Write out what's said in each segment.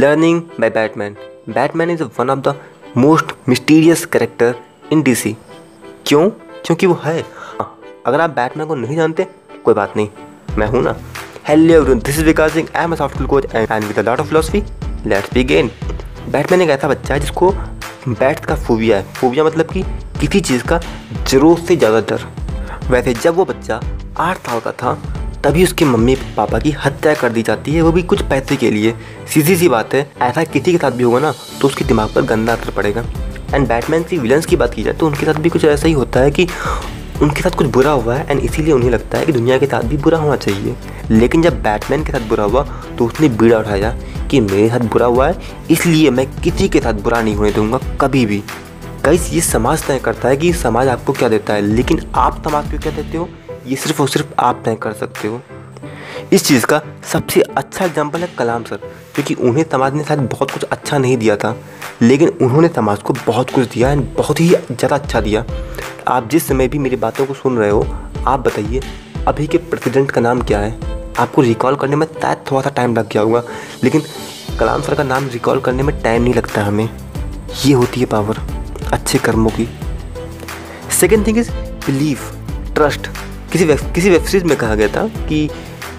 Learning by Batman. Batman is one of the most mysterious character in DC. क्यों? क्योंकि वो है। हाँ, अगर आप बैटमैन को नहीं जानते कोई बात नहीं। मैं हूँ ना। Hello this is Vikas Singh I am software coach and with lot of philosophy let's begin Batman एक ऐसा बच्चा है जिसको बैट का फोबिया है। फोबिया मतलब कि किसी चीज़ का ज़रूरत से ज़्यादा डर। वैसे जब वो बच्चा आठ साल का था तभी उसके मम्मी पापा की हत्या कर दी जाती है, वो भी कुछ पैसे के लिए। सीधी सी बात है, ऐसा किसी के साथ भी होगा ना तो उसके दिमाग पर गंदा असर पड़ेगा। एंड बैटमैन की विलन्स की बात की जाए तो उनके साथ भी कुछ ऐसा ही होता है कि उनके साथ कुछ बुरा हुआ है एंड इसीलिए उन्हें लगता है कि दुनिया के साथ भी बुरा होना चाहिए। लेकिन जब बैटमैन के साथ बुरा हुआ तो उसने बीड़ा उठाया कि मेरे साथ बुरा हुआ है, इसलिए मैं किसी के साथ बुरा नहीं होने दूँगा, कभी भी। कई ये समाज तय करता है कि समाज आपको क्या देता है, लेकिन आप समाज को क्या देते हो? ये सिर्फ़ और सिर्फ़ आप तय कर सकते हो। इस चीज़ का सबसे अच्छा एग्ज़ाम्पल है कलाम सर, क्योंकि उन्हें समाज ने शायद बहुत कुछ अच्छा नहीं दिया था, लेकिन उन्होंने समाज को बहुत कुछ दिया एंड बहुत ही ज़्यादा अच्छा दिया। आप जिस समय भी मेरी बातों को सुन रहे हो, आप बताइए, अभी के प्रेसिडेंट का नाम क्या है? आपको रिकॉल करने में शायद थोड़ा सा टाइम लग गया होगा, लेकिन कलाम सर का नाम रिकॉल करने में टाइम नहीं लगता हमें। ये होती है पावर अच्छे कर्मों की। Second thing is belief trust किसी वेब किसी वेब सीरीज़ में कहा गया था कि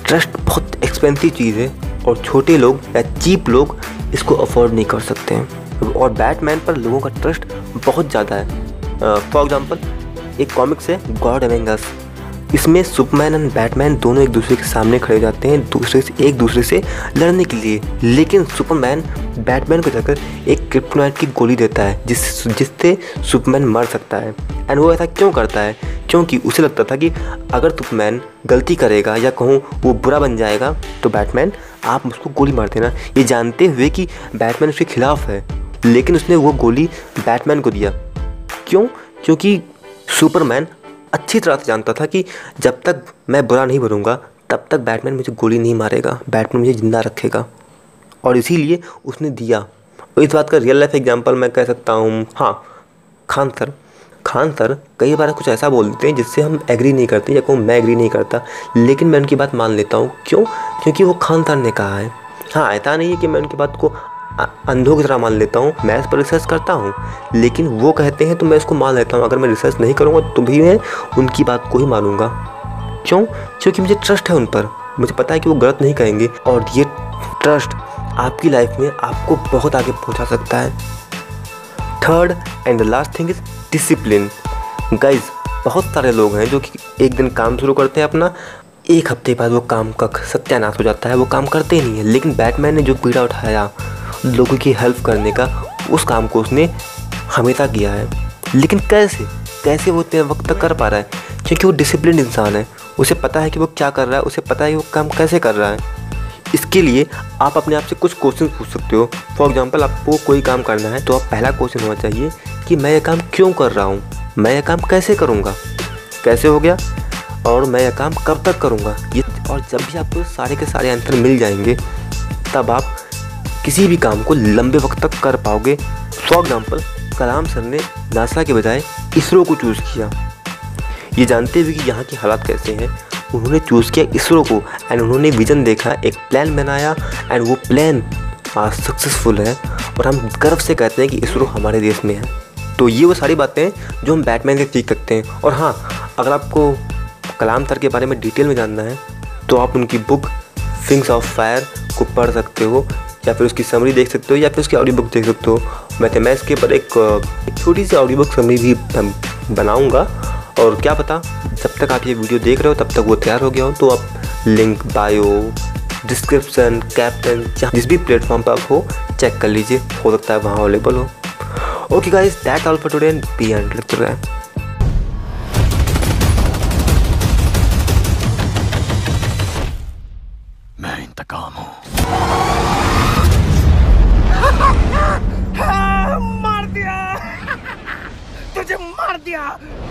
ट्रस्ट बहुत एक्सपेंसिव चीज़ है और छोटे लोग या चीप लोग इसको अफोर्ड नहीं कर सकते हैं। और बैटमैन पर लोगों का ट्रस्ट बहुत ज़्यादा है। फॉर एग्ज़ाम्पल एक कॉमिक्स है गॉड एवेंगस इसमें सुपरमैन एंड बैटमैन दोनों एक दूसरे के सामने खड़े हो जाते हैं, दूसरे से, एक दूसरे से लड़ने के लिए। लेकिन सुपरमैन बैटमैन को जाकर एक क्रिप्टोनाइट की गोली देता है, जिस, जिससे सुपरमैन मर सकता है। एंड वो ऐसा क्यों करता है? क्योंकि उसे लगता था कि अगर सुपरमैन गलती करेगा या कहूँ वो बुरा बन जाएगा तो बैटमैन आप उसको गोली मार देना। ये जानते हुए कि बैटमैन उसके खिलाफ है, लेकिन उसने वो गोली बैटमैन को दिया। क्यों? क्योंकि सुपरमैन अच्छी तरह से जानता था कि जब तक मैं बुरा नहीं बनूँगा, तब तक बैटमैन मुझे गोली नहीं मारेगा, बैटमैन मुझे ज़िंदा रखेगा। और इसीलिए उसने दिया। और इस बात का रियल लाइफ एग्ज़ाम्पल मैं कह सकता हूँ। हाँ खान सर। खान सर कई बार कुछ ऐसा बोल देते हैं जिससे हम एग्री नहीं करते या को मैं एग्री नहीं करता। लेकिन मैं उनकी बात मान लेता हूँ। क्यों? क्योंकि वो खान सर ने कहा है। हाँ ऐसा नहीं है कि मैं उनकी बात को अंधों की तरह मान लेता हूँ, मैं इस पर रिसर्च करता हूँ। लेकिन वो कहते हैं तो मैं इसको मान लेता हूँ, अगर मैं रिसर्च नहीं करूँगा तो भी मैं उनकी बात को ही मानूँगा। क्यों? क्योंकि मुझे ट्रस्ट है उन पर। मुझे पता है कि वो गलत नहीं कहेंगे। और ये ट्रस्ट आपकी लाइफ में आपको बहुत आगे पहुँचा सकता है। Third and the last thing is discipline guys बहुत सारे लोग हैं जो कि एक दिन काम शुरू करते हैं अपना, एक हफ़्ते बाद वो काम का सत्यानाश हो जाता है, वो काम करते नहीं है। लेकिन बैटमैन ने जो पीड़ा उठाया लोगों की हेल्प करने का उस काम को उसने हमेशा किया है। लेकिन कैसे? कैसे वो इतने वक्त तक कर पा रहा है? क्योंकि वो डिसिप्लिन इंसान है। उसे पता है कि वो क्या कर रहा है। उसे पता है कि वो काम कैसे कर रहा है। इसके लिए आप अपने आप से कुछ क्वेश्चन पूछ सकते हो। फॉर एग्ज़ाम्पल आपको कोई काम करना है तो आप पहला क्वेश्चन होना चाहिए कि मैं ये काम क्यों कर रहा हूँ? मैं ये काम कैसे करूँगा? कैसे हो गया? और मैं यह काम कब तक करूँगा? ये और जब भी आपको सारे के सारे आंसर मिल जाएँगे, तब आप किसी भी काम को लंबे वक्त तक कर पाओगे। फॉर एग्ज़ाम्पल कलाम सर ने नासा के बजाय इसरो को चूज़ किया। ये जानते हुए कि यहाँ के हालात कैसे हैं। उन्होंने चूज़ किया इसरो को एंड उन्होंने विजन देखा, एक प्लान बनाया एंड वो प्लान आज सक्सेसफुल है। और हम गर्व से कहते हैं कि इसरो हमारे देश में है। तो ये वो सारी बातें जो हम बैटमैन से सीख सकते हैं। और हाँ अगर आपको कलाम सर के बारे में डिटेल में जानना है तो आप उनकी बुक फिंग्स ऑफ़ फायर को पढ़ सकते हो। या फिर उसकी समरी देख सकते हो, या फिर उसकी ऑडियो बुक देख सकते हो। मैं इसके ऊपर एक छोटी सी ऑडियो बुक समरी भी बनाऊँगा। और क्या पता, जब तक आप ये वीडियो देख रहे हो, तब तक वो तैयार हो गया हो। तो आप लिंक बायो डिस्क्रिप्शन कैप्टन जिस भी प्लेटफॉर्म पर आप हो चेक कर लीजिए। हो सकता है वहाँ अवेलेबल हो। Okay guys that all for today be and guardiamo